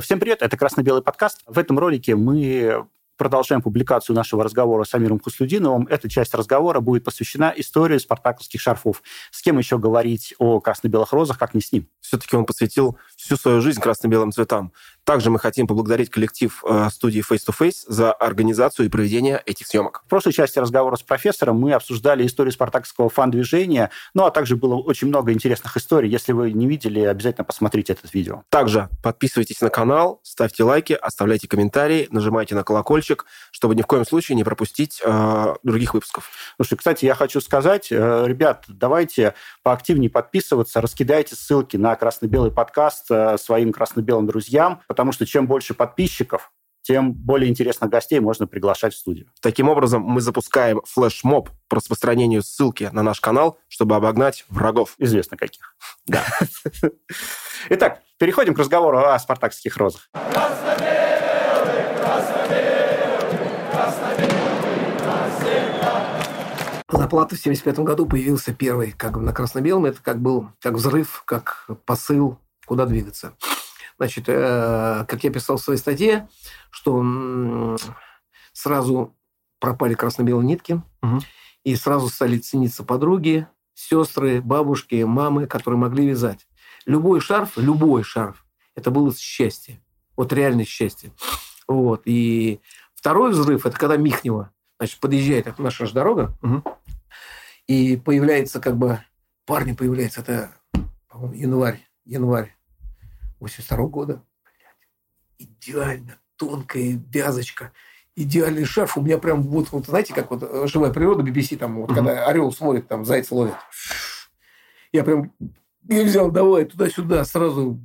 Всем привет, это «Красно-белый подкаст». В этом ролике мы продолжаем публикацию нашего разговора с Амиром Хуслюдиновым. Эта часть разговора будет посвящена истории спартаковских шарфов. С кем еще говорить о красно-белых розах, как не с ним? Все-таки он посвятил всю свою жизнь красно-белым цветам. Также мы хотим поблагодарить коллектив э, студии Face to Face за организацию и проведение этих съемок. В прошлой части разговора с профессором мы обсуждали историю спартаковского фан-движения, ну а также было очень много интересных историй. Если вы не видели, обязательно посмотрите это видео. Также подписывайтесь на канал, ставьте лайки, оставляйте комментарии, нажимайте на колокольчик, чтобы ни в коем случае не пропустить э, других выпусков. Слушай, кстати, я хочу сказать, э, ребят, давайте поактивнее подписываться, раскидайте ссылки на красно-белый подкаст э, своим красно-белым друзьям, потому что чем больше подписчиков, тем более интересных гостей можно приглашать в студию. Таким образом, мы запускаем флешмоб по распространению ссылки на наш канал, чтобы обогнать врагов. Известно каких. Да. Итак, переходим к разговору о спартакских розах. Заплата в 1975 году появился первый, как бы на красно-белом. Это как был как взрыв, как посыл, куда двигаться. Значит, э, как я писал в своей статье, что сразу пропали красно-белые нитки, угу. и сразу стали цениться подруги, сестры, бабушки, мамы, которые могли вязать. Любой шарф, любой шарф, это было счастье. Вот реальное счастье. Вот. И второй взрыв, это когда Михнева, значит, подъезжает, это наша же дорога, угу. и появляется как бы, парни появляются, это, по-моему, январь, январь 82 года. Идеально тонкая вязочка, идеальный шарф. У меня прям вот, вот знаете, как вот э, живая природа BBC, там, вот, mm-hmm. когда орел смотрит, там, зайца ловит. Я прям я взял, давай, туда-сюда, сразу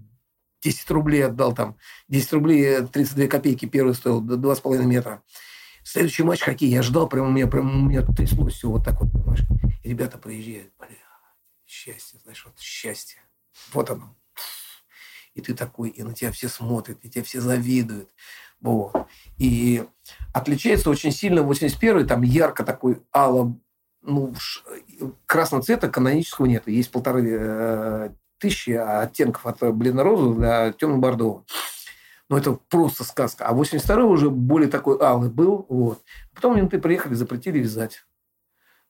10 рублей отдал там. 10 рублей, 32 копейки первый стоил, 2,5 метра. Следующий матч хоккей, я ждал, прям у меня, прям у меня тряслось все вот так вот, понимаешь. И ребята приезжают, бля, счастье, знаешь, вот счастье. Вот оно и ты такой, и на тебя все смотрят, и тебя все завидуют. Вот. И отличается очень сильно 81-й, там ярко такой ало, ну, красного цвета канонического нет. Есть полторы э, тысячи оттенков от бледно-розового до темно-бордового. Но это просто сказка. А 82-й уже более такой алый был. Вот. Потом менты приехали, запретили вязать.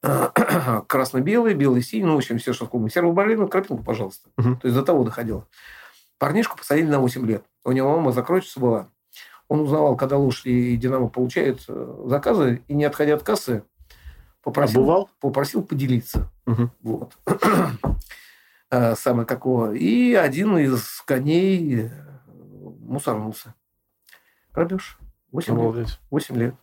Красно-белый, белый, синий, ну, в общем, все, что в Сервоболину, крапинку, пожалуйста. Угу. То есть до того доходило. Парнишку посадили на 8 лет. У него мама закройщица была. Он узнавал, когда лошади и Динамо получают э, заказы, и не отходя от кассы, попросил, Обувал? попросил поделиться. Угу. Вот. Э, самое какого. И один из коней э, мусорнулся. Грабеж. 8 лет. 8 лет.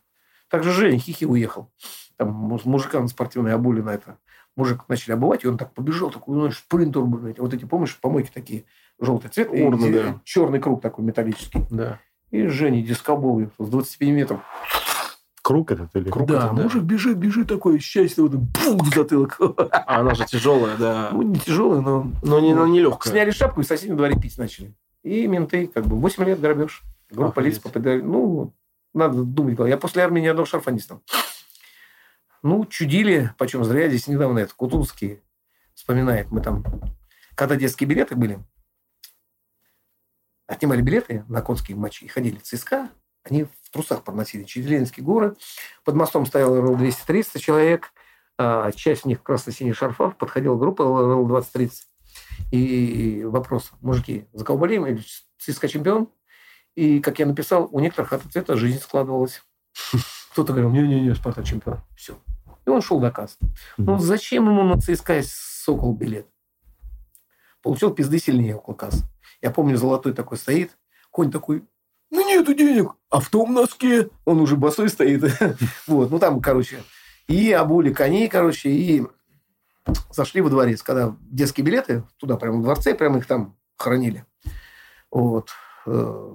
Также Женя Хихи уехал. Там мужика на спортивной обули на это. Мужик начали обувать, и он так побежал, такой, ну, спринтер, вот эти, помнишь, помойки такие желтый цвет, Урна, и да. черный круг такой металлический. Да. И Женя дисковый с 25 метров. Круг этот или круг? Да, этот, да. мужик бежит, бежит такой, счастье, вот, бум, в затылок. А она же тяжелая, да. Ну, не тяжелая, но... Но не, но не легкая. Сняли шапку и в соседнем дворе пить начали. И менты, как бы, 8 лет грабеж. Группа полиции попадали. Ну, надо думать. Я после армии ни одного шарфа не снял. Ну, чудили, почем зря. Здесь недавно это, Кутузский вспоминает. Мы там, когда детские билеты были, отнимали билеты на конские матчи и ходили в ЦСКА, они в трусах проносили через Ленинские горы. Под мостом стояло РЛ-230 человек, а часть у них красно-синих шарфов, подходила группа РЛ-2030. И вопрос, мужики, за кого болеем? Или ЦСКА чемпион? И, как я написал, у некоторых от цвета жизнь складывалась. Кто-то говорил, не-не-не, Спартак чемпион. Все. И он шел доказ. Ну, зачем ему на ЦСКА Сокол билет? Получил пизды сильнее около кассы. Я помню, золотой такой стоит, конь такой, ну нету денег, а в том носке он уже босой стоит. вот, ну там, короче, и обули коней, короче, и зашли во дворец, когда детские билеты, туда прямо в дворце, прямо их там хранили. Вот. Э,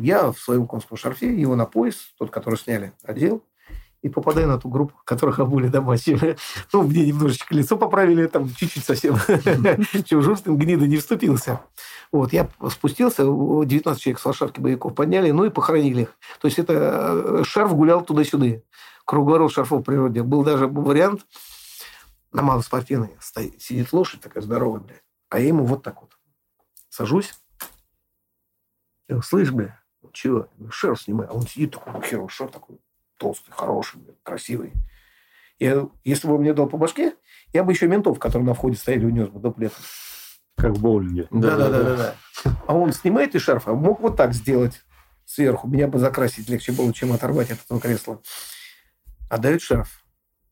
я в своем конском шарфе, его на пояс, тот, который сняли, одел и попадаю на ту группу, которых обули домашние. Ну, мне немножечко лицо поправили, там чуть-чуть совсем. Жестким гнида не вступился. Вот, я спустился, 19 человек с лошадки боевиков подняли, ну и похоронили их. То есть это э, шарф гулял туда-сюда. Круговорот шарфов в природе. Был даже вариант на малоспортивной. Сидит лошадь такая здоровая, блядь. А я ему вот так вот. Сажусь, Я говорю, слышь, бля, чего? Я говорю, шерф снимай. А он сидит такой, ну, херово, шерф такой толстый, хороший, красивый. Я, если бы он мне дал по башке, я бы еще ментов, которые на входе стояли, унес бы дуплетом. Как в боулинге. Да, да, да, да, да. А он снимает и шарф, а мог вот так сделать сверху. Меня бы закрасить легче было, чем оторвать от этого кресла. Отдает шарф.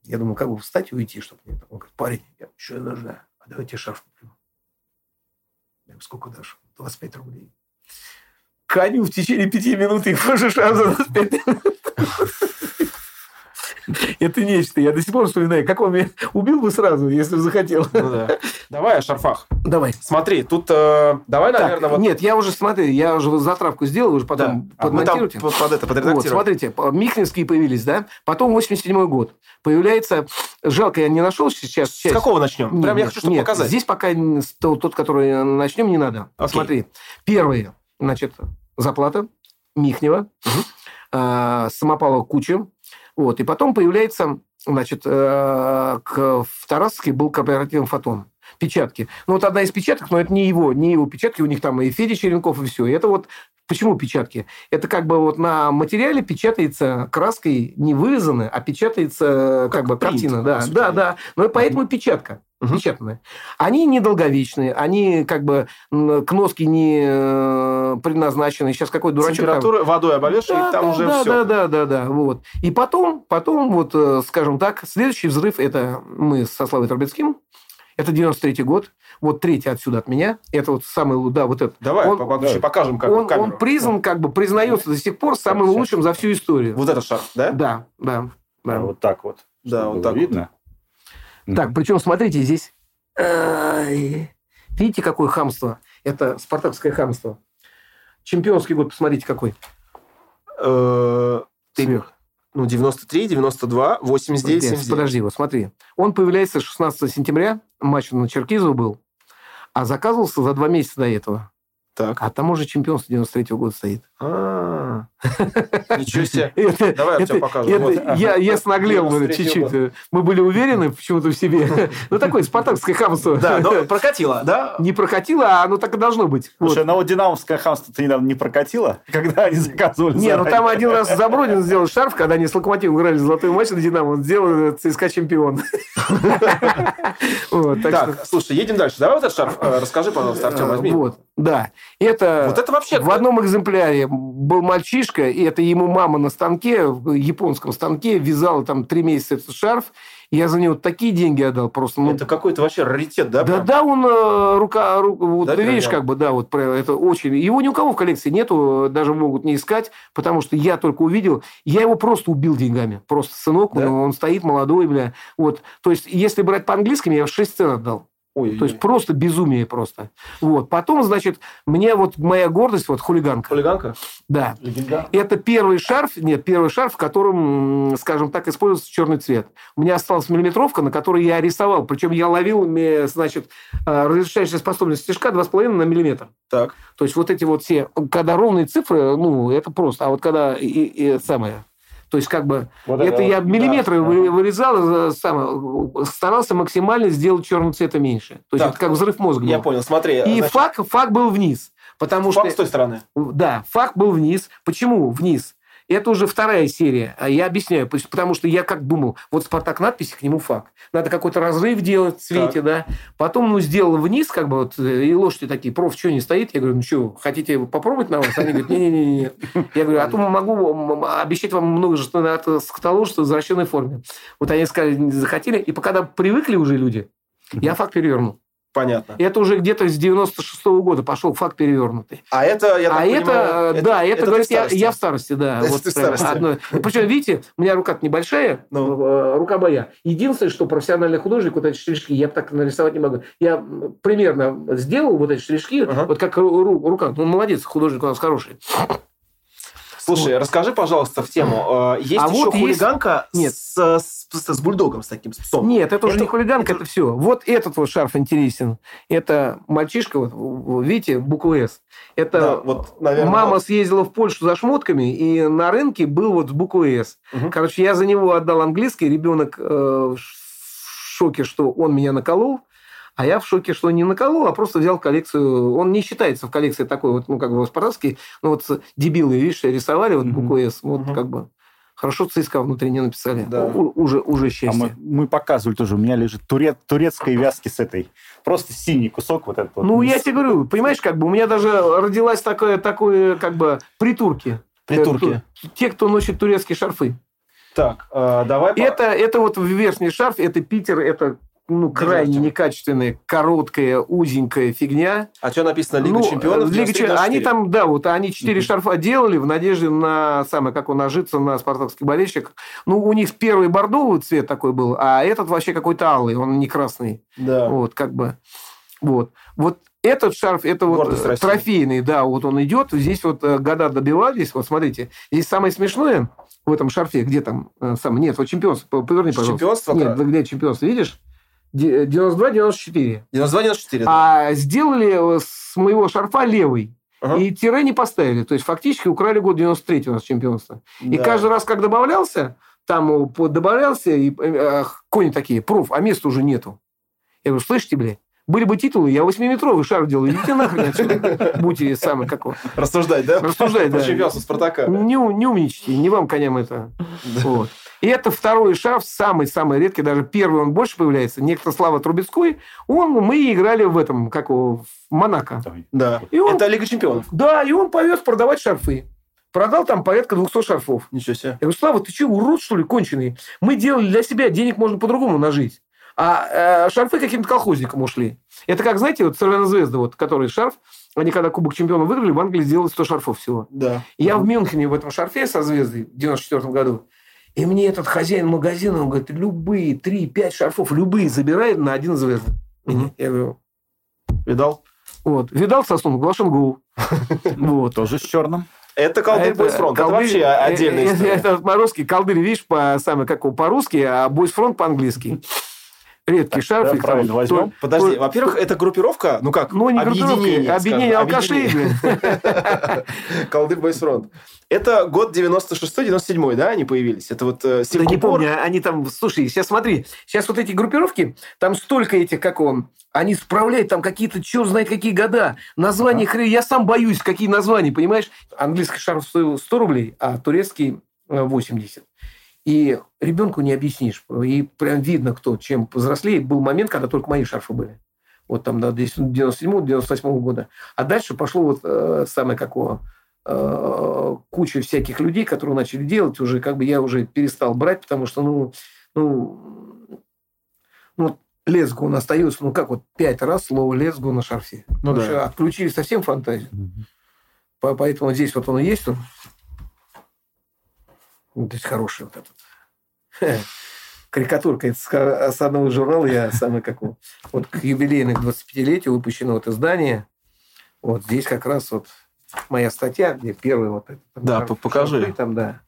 Я думаю, как бы встать и уйти, чтобы мне... Он говорит, парень, я, что я нужна? А давайте шарф куплю. Я говорю, сколько дашь? 25 рублей. Коню в течение пяти минут их можешь шарф за 25 минут. Это нечто. Я до сих пор вспоминаю, как он меня убил бы сразу, если бы захотел. Ну да. Давай о шарфах. Давай. Смотри, тут э, давай, Так, наверное, вот... Нет, я уже, смотри, я уже затравку сделал, уже потом Да. А подмонтируйте. под, под это, Вот, подредактируем. смотрите, Михнинские появились, да? Потом 87 год. Появляется... Жалко, я не нашел сейчас С какого начнем? Нет, Прям я хочу, чтобы нет, показать. Здесь пока тот, который начнем, не надо. Окей. Смотри. Первые, значит, заплата, Михнева, э, Самопалова куча. Вот. И потом появляется, значит, э, к, в Тарасовске был кооперативный фотон. Печатки. Ну, вот одна из печаток, но это не его, не его печатки, у них там и Федя Черенков, и все. И это вот Почему печатки? Это как бы вот на материале печатается краской не вырезано, а печатается как, Как бы принт, картина. Да, сути да, да. Но и поэтому печатка Мгм. печатные. Они недолговечные, они как бы к носке не э, предназначены. Сейчас какой дурачок там- Температура, водой обольешь, и там да, уже да, все. Да, да, да, да, вот. И потом, потом вот, э, скажем так, следующий взрыв, это мы со Славой Трубецким, это 93-й год, вот третий отсюда от меня, это вот самый, да, вот этот. Давай, Он- вообще покажем, как Он, камеру. он признан, как бы признается до сих пор самым Сейчас. лучшим за всю историю. Вот этот шар, да? Да, да, да. А Вот так вот. Да, вот так вот. видно. Так, причем, смотрите, здесь... Видите, какое хамство? Это спартакское хамство. Чемпионский год, посмотрите, какой. Э, ты-. Ну, 93, 92, 89, Нет, 79. Подожди, вот смотри. Он появляется 16 сентября, матч на Черкизово был, а заказывался за два месяца до этого. Так. А там уже чемпионство 93 года стоит. А, Ничего себе. Это- Давай, Артем, это- покажем. это Вот. я, я 93-й чуть-чуть. Мы были уверены почему-то в себе. Ну, такое спартакское хамство. Да, но прокатило, да? Не прокатило, а оно так и должно быть. Слушай, ну вот динамовское хамство ты недавно не прокатило, когда они заказывали Не, ну там один раз Забродин сделал шарф, когда они с Локомотивом играли золотой матч на Динамо, он сделал ЦСКА чемпион. Так слушай, едем дальше. Давай вот этот шарф э, расскажи, пожалуйста, Артем, возьми. Вот, да. Это, Вот это вообще... в одном экземпляре был мальчишка, и это ему мама на станке, в японском станке, вязала там три месяца этот шарф. Я за него такие деньги отдал просто. Ну, Это какой-то вообще раритет, да? да, прям? да, он э, рука, ру- вот Да, ты видишь, как бы, да, вот это очень. Его ни у кого в коллекции нету, даже могут не искать, потому что я только увидел, я его просто убил деньгами, просто сынок, Да? он, он стоит молодой, бля, вот. То есть, если брать по английскому, я 6 цен отдал. Ой, То есть просто безумие просто. Вот. Потом, значит, мне вот моя гордость, вот хулиганка. Хулиганка? Да. Легендарно. Это первый шарф, нет, первый шарф, в котором, скажем так, используется черный цвет. У меня осталась миллиметровка, на которой я рисовал. Причем я ловил, значит, э, разрешающая способность стежка 2,5 на миллиметр. Так. То есть вот эти вот все, когда ровные цифры, ну, это просто. А вот когда и, и самое... То есть, как бы, Вот это это я миллиметры да, вы- вырезал, э, сам, старался максимально сделать черного цвета меньше. То есть, Так, это как взрыв мозга. Я был. понял, смотри. И значит, фак, фак был вниз. Потому факт что... с той стороны. Да, факт был вниз. Почему вниз? Это уже вторая серия. А Я объясняю. Потому что я как думал, вот «Спартак» надписи, к нему факт. Надо какой-то разрыв делать в цвете, да. Потом, ну, сделал вниз, как бы, вот, э, и лошади такие, проф, что не стоит? Я говорю, ну, что, хотите попробовать на вас? Они говорят, не-не-не. Я говорю, а то могу обещать вам много же от скотоложества в возвращенной форме. Вот они сказали, не захотели. И когда привыкли уже люди, я факт перевернул. Понятно. Это уже где-то с 96 года пошел факт перевернутый. А это, я так а это, понимаю, э, да, это, ты говорит, я, я в старости, да. Это вот ты старости. одно. Причем, видите, у меня рука небольшая, Ну. э, рука моя. Единственное, что профессиональный художник, вот эти штришки, я так нарисовать не могу. Я примерно сделал вот эти штришки, Ага. вот как ру- ру- рука. Ну, молодец, художник у нас хороший. Слушай, расскажи, пожалуйста, в тему. э, Есть А еще вот есть- хулиганка Нет. С, с, с- с бульдогом, с таким, с псом. Нет, это уже Это- не хулиганка, это, все. Вот этот вот шарф интересен. Это мальчишка, вот, видите, буква «С». Это Да, вот, наверное, Мама вот. съездила в Польшу за шмотками, и на рынке был вот с буквой «С». Мгм. Короче, я за него отдал английский. Ребенок э, в шоке, что он меня наколол. А я в шоке, что не наколол, а просто взял коллекцию. Он не считается в коллекции такой вот, ну, как бы спартакский. Ну, вот дебилы, видишь, рисовали вот букву «С». Вот как бы Хорошо ЦСКА внутри не написали. Да. У, уже, уже счастье. А мы, мы показывали тоже. У меня лежит турет, турецкой вязки с этой. Просто синий кусок вот этот. Ну, вот. я тебе говорю, понимаешь, как бы у меня даже родилась такое, такое как бы притурки. Притурки. Те, кто носит турецкие шарфы. Так, э, давай... Это, это вот верхний шарф, это Питер, это ну, крайне некачественная, короткая, узенькая фигня. А что написано Лига ну, чемпионов? Лига чемпионов. Они там, да, вот они четыре шарфа делали в надежде на самое, как он нажиться на спартакских болельщиках. Ну, у них первый бордовый цвет такой был, а этот вообще какой-то алый, он не красный. Да. Вот, как бы. Вот. Вот этот шарф, это вот трофейный, да, вот он идет. Здесь вот э, года добивались. Вот смотрите, здесь самое смешное в этом шарфе, где там э, сам, нет, вот чемпионство, поверни, пожалуйста. Чемпионство? Нет, где чемпионство, видишь? 92-94. 92-94, да. А сделали с моего шарфа левый. Ага. И тире не поставили. То есть, фактически украли год 93 у нас чемпионство. Да. И каждый раз, как добавлялся, там добавлялся, и э, кони такие, проф, а места уже нету. Я говорю, слышите, блядь, были бы титулы, я восьмиметровый шар делал. Идите нахрен отсюда. Будьте самый какой. Рассуждать, да? Рассуждать, да. чемпионство Спартака. Не, не умничайте, не вам коням это. Вот. И это второй шарф, самый-самый редкий, даже первый он больше появляется. Некто Слава Трубецкой, он, мы играли в этом, как его, в Монако. Да, и он, это Лига Чемпионов. Да, и он повез продавать шарфы. Продал там порядка 200 шарфов. Ничего себе. Я говорю, Слава, ты что, урод, что ли, конченый? Мы делали для себя, денег можно по-другому нажить. А э, шарфы каким-то колхозникам ушли. Это как, знаете, вот Цервена Звезда, вот, который шарф, они когда Кубок Чемпионов выиграли, в Англии сделали 100 шарфов всего. Да. И я в Мюнхене в этом шарфе со звездой в 94 году и мне этот хозяин магазина, он говорит, любые три, пять шарфов, любые забирай на один звезд. Угу. Я говорю, видал? Вот. Видал сосну, глашен гул. Вот. Тоже с черным. Это колдырь бойсфронт. Это вообще отдельная э, история. Это по-русски. Колдырь, видишь, по, самое, как по-русски, а бойсфронт по-английски редкий шарф. Да, правильно, возьмем. Подожди, во-первых, это группировка, ну как, ну, не объединение. Объединение алкашей. Колдырь Бойсфронт. Это год 96-97, да, они появились? Это вот э, Да не помню, они там, слушай, сейчас смотри, сейчас вот эти группировки, там столько этих, как он, они справляют там какие-то, черт знает какие года, названия, ага. я сам боюсь, какие названия, понимаешь? Английский шарф стоил 100 рублей, а турецкий 80. И ребенку не объяснишь. И прям видно, кто чем повзрослеет. Был момент, когда только мои шарфы были. Вот там до 97-98 года. А дальше пошло вот э, самое какого э, куча всяких людей, которые начали делать. Уже как бы я уже перестал брать, потому что, ну, ну, ну лесгу он остается, ну, как вот пять раз слово лесгу на шарфе. Ну, да. Отключили совсем фантазию. Угу. Поэтому здесь вот он и есть. Он, ну, то есть хороший вот этот. Карикатурка это с одного журнала, я самый как вот к юбилейной 25-летию выпущено вот издание. Вот здесь как раз вот моя статья, где первый вот этот. Да, там, покажи. Там, да.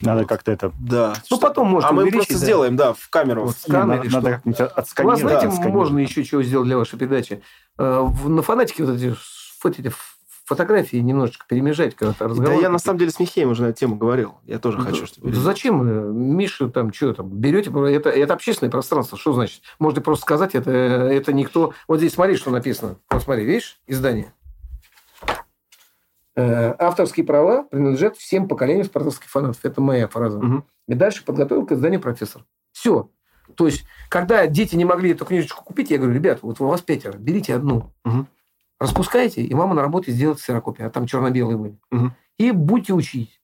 Надо как-то это... Да. Ну, что... потом можно А мы просто да. сделаем, да, в камеру. Вот, в надо, надо как-нибудь отсканировать. У вас, знаете, да, можно еще чего сделать для вашей передачи? Э, на фанатике вот эти, вот эти фотографии немножечко перемежать, когда разговор. Да я на самом деле с Михеем уже на эту тему говорил. Я тоже да, хочу, чтобы... Да зачем? Э, Миша там что там? Берете, это, это общественное пространство. Что значит? Можно просто сказать, это, это никто... Вот здесь смотри, что написано. Вот смотри, видишь, издание. Э, авторские права принадлежат всем поколениям спартакских фанатов. Это моя фраза. Угу. И дальше подготовил к изданию профессор. Все. То есть, когда дети не могли эту книжечку купить, я говорю, ребят, вот у вас пятеро, берите одну. Угу распускайте, и мама на работе сделает ксерокопию, а там черно-белые были. Угу. И будьте учить.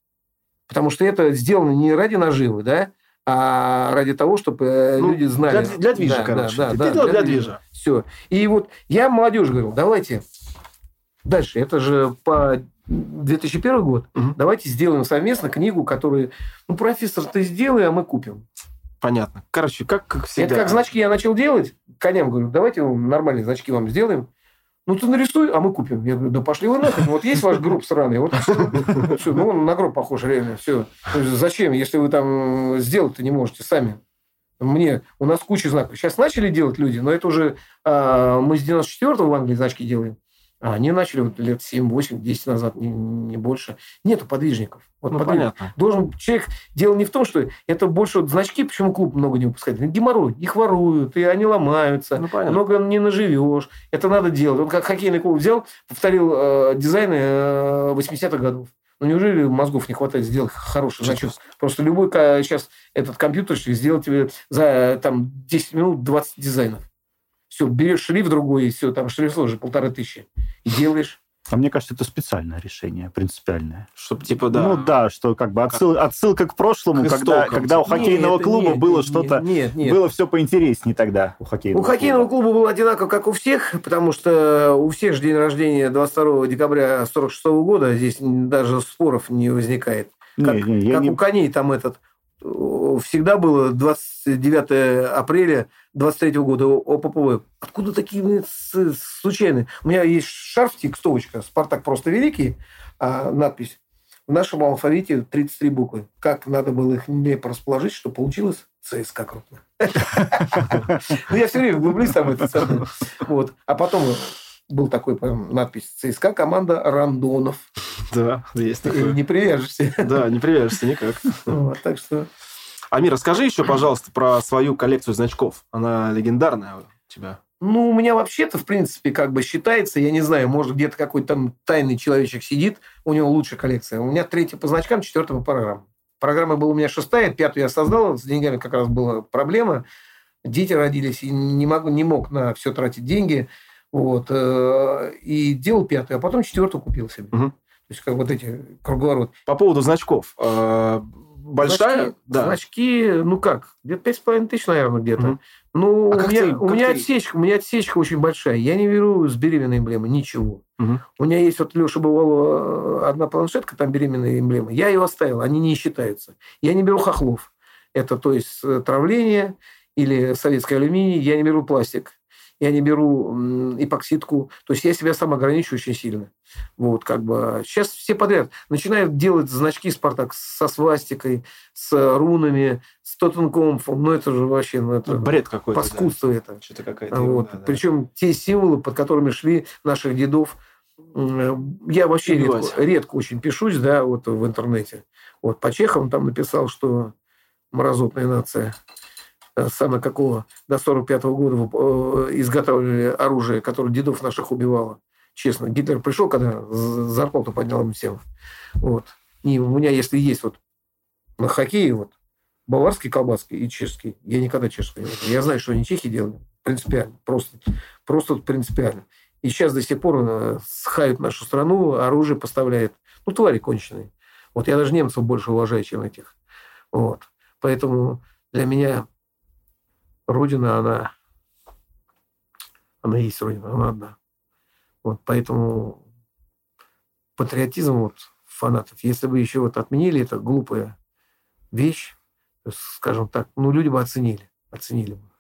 Потому что это сделано не ради наживы, да, а ради того, чтобы э, ну, люди знали. Для, для движа, да, короче. Да, да, да, для, для движа. Все. И вот я молодежь говорил, давайте дальше. Это же по 2001 год. Угу. Давайте сделаем совместно книгу, которую, ну, профессор, ты сделай, а мы купим. Понятно. Короче, как, как всегда. Это как значки я начал делать. Коням говорю, давайте нормальные значки вам сделаем. Ну, ты нарисуй, а мы купим. Я говорю, да пошли вы нахрен. Вот есть ваш гроб сраный. Вот все. Ну, он на гроб похож, реально. Все. Зачем, если вы там сделать-то не можете сами? Мне, у нас куча знаков. Сейчас начали делать люди, но это уже а, мы с 94-го в Англии значки делаем. А они начали вот лет 7, 8, 10 назад, не, не больше. Нету подвижников. Вот Ну, подвижник. понятно. Должен человек... Дело не в том, что это больше вот значки, почему клуб много не выпускает. Геморрой. Их воруют, и они ломаются. Ну, понятно. Много не наживешь. Это надо делать. Вот как хоккейный клуб взял, повторил э, дизайны э, 80-х годов. Ну, неужели мозгов не хватает сделать хороший значок? Просто любой сейчас этот компьютерщик сделал тебе за там, 10 минут 20 дизайнов. Все, берешь шрифт другой, и все, там шрифт уже полторы тысячи. И делаешь. А мне кажется, это специальное решение, принципиальное. Чтобы, типа, да. Ну да, что как бы отсыл- отсылка к прошлому, К когда, когда у хоккейного Нет, клуба нет, было нет, что-то... Нет, нет. Было все поинтереснее тогда у хоккейного У хоккейного клуба. клуба было одинаково, как у всех, потому что у всех же день рождения 22 декабря 1946 года, здесь даже споров не возникает. Не, Как, не, я как не- у коней там этот всегда было 29 апреля 23 года ОППВ. Откуда такие случайные? У меня есть шарф, текстовочка, «Спартак просто великий», а надпись. В нашем алфавите 33 буквы. Как надо было их нелепо расположить, что получилось ЦСКА крупно. Ну, я все время влюблюсь там это. Вот. А потом был такой прям надпись ЦСКА команда Рандонов. Да, есть такое. не привяжешься. Да, не привяжешься никак. Вот, Так что Амир, расскажи еще, пожалуйста, про свою коллекцию значков. Она легендарная у тебя. Ну, у меня вообще-то, в принципе, как бы считается, я не знаю, может, где-то какой-то там тайный человечек сидит, у него лучшая коллекция. У меня третья по значкам, четвертая по программам. Программа была у меня шестая, пятую я создал, с деньгами как раз была проблема. Дети родились, и не, могу, не мог на все тратить деньги. Вот, э, и делал пятую, а потом четвертую купил себе. Мгм. То есть, как вот эти круговорот. По поводу значков. э, Большая? Значки, Да. значки, ну как, где-то пять с половиной тысяч, наверное, где-то. Мгм. Ну, А у меня, ты- у, меня ты- отсечка, у меня отсечка очень большая. Я не беру с беременной эмблемы ничего. Мгм. У меня есть вот, Леша, бывала одна планшетка, там беременная эмблема. Я ее оставил, они не считаются. Я не беру хохлов. Это, то есть, э, травление или советский алюминий. Я не беру пластик. Я не беру эпоксидку. То есть, я себя сам ограничиваю очень сильно. Вот, как бы. Сейчас все подряд начинают делать значки «Спартак» со свастикой, с рунами, с Тоттенкомфом. Ну, это же вообще, ну, это Бред какой-то. да. паскудство это. Что-то какая-то. Вот. да. Причем те символы, под которыми шли наших дедов, я вообще редко, редко очень пишусь, да, вот в интернете. Вот по Чехам там написал, что мразотная нация. Самое какого до 45 года э, изготавливали оружие, которое дедов наших убивало. Честно, Гитлер пришел, когда зарплату поднял им всем. Вот. И у меня, если есть вот на хоккее вот баварский колбаски и чешский, я никогда чешский не люблю. Я знаю, что они чехи делали. Принципиально. Просто, просто принципиально. И сейчас до сих пор схают нашу страну, оружие поставляет. Ну, твари конченые. Вот я даже немцев больше уважаю, чем этих. Вот. Поэтому для меня Родина, она, она есть Родина, она одна. Вот поэтому патриотизм вот фанатов, если бы еще вот отменили это глупая вещь, скажем так, ну, люди бы оценили, оценили бы.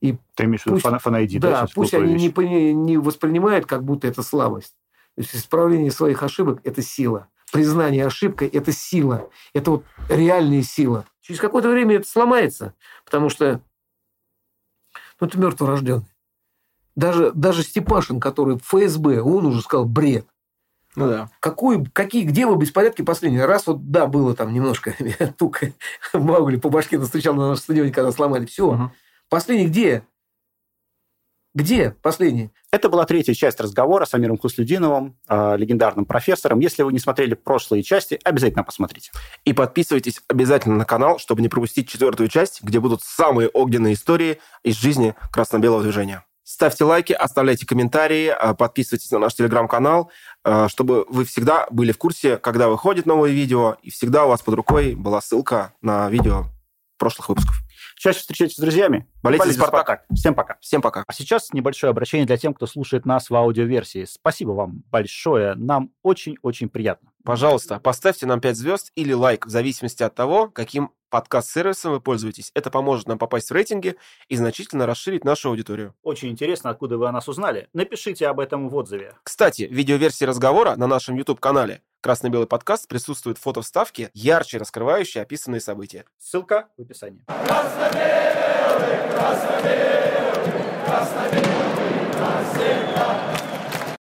И Ты имеешь в виду Пусть- фана- фанаиди, да? да, пусть они не, вещь? не воспринимают, как будто это слабость. То есть исправление своих ошибок – это сила. Признание ошибкой – это сила. Это вот реальная сила. Через какое-то время это сломается, потому что ну, ты мертворожденный. Даже, даже Степашин, который в ФСБ, он уже сказал бред. Ну да. Какой, какие, где вы беспорядки последний раз? Вот да, было там немножко тука Маугли по башке настучал на нашем стадионе, когда сломали. Все. Мгм. Последний где? Где последний? Это была третья часть разговора с Амиром Хуслюдиновым, э, легендарным профессором. Если вы не смотрели прошлые части, обязательно посмотрите. И подписывайтесь обязательно на канал, чтобы не пропустить четвертую часть, где будут самые огненные истории из жизни красно-белого движения. Ставьте лайки, оставляйте комментарии, а, подписывайтесь на наш телеграм-канал, а, чтобы вы всегда были в курсе, когда выходит новое видео, и всегда у вас под рукой была ссылка на видео прошлых выпусков. Чаще встречайтесь с друзьями. Болейте за «Спартак». Всем пока. Всем пока. А сейчас небольшое обращение для тем, кто слушает нас в аудиоверсии. Спасибо вам большое. Нам очень-очень приятно. Пожалуйста, поставьте нам 5 звезд или лайк, в зависимости от того, каким подкаст-сервисом вы пользуетесь. Это поможет нам попасть в рейтинги и значительно расширить нашу аудиторию. Очень интересно, откуда вы о нас узнали. Напишите об этом в отзыве. Кстати, в видеоверсии разговора на нашем YouTube-канале «Красно-белый подкаст» присутствуют фото-вставки, ярче раскрывающие описанные события. Ссылка в описании. Красно-белый, красно-белый, красно-белый, навсегда.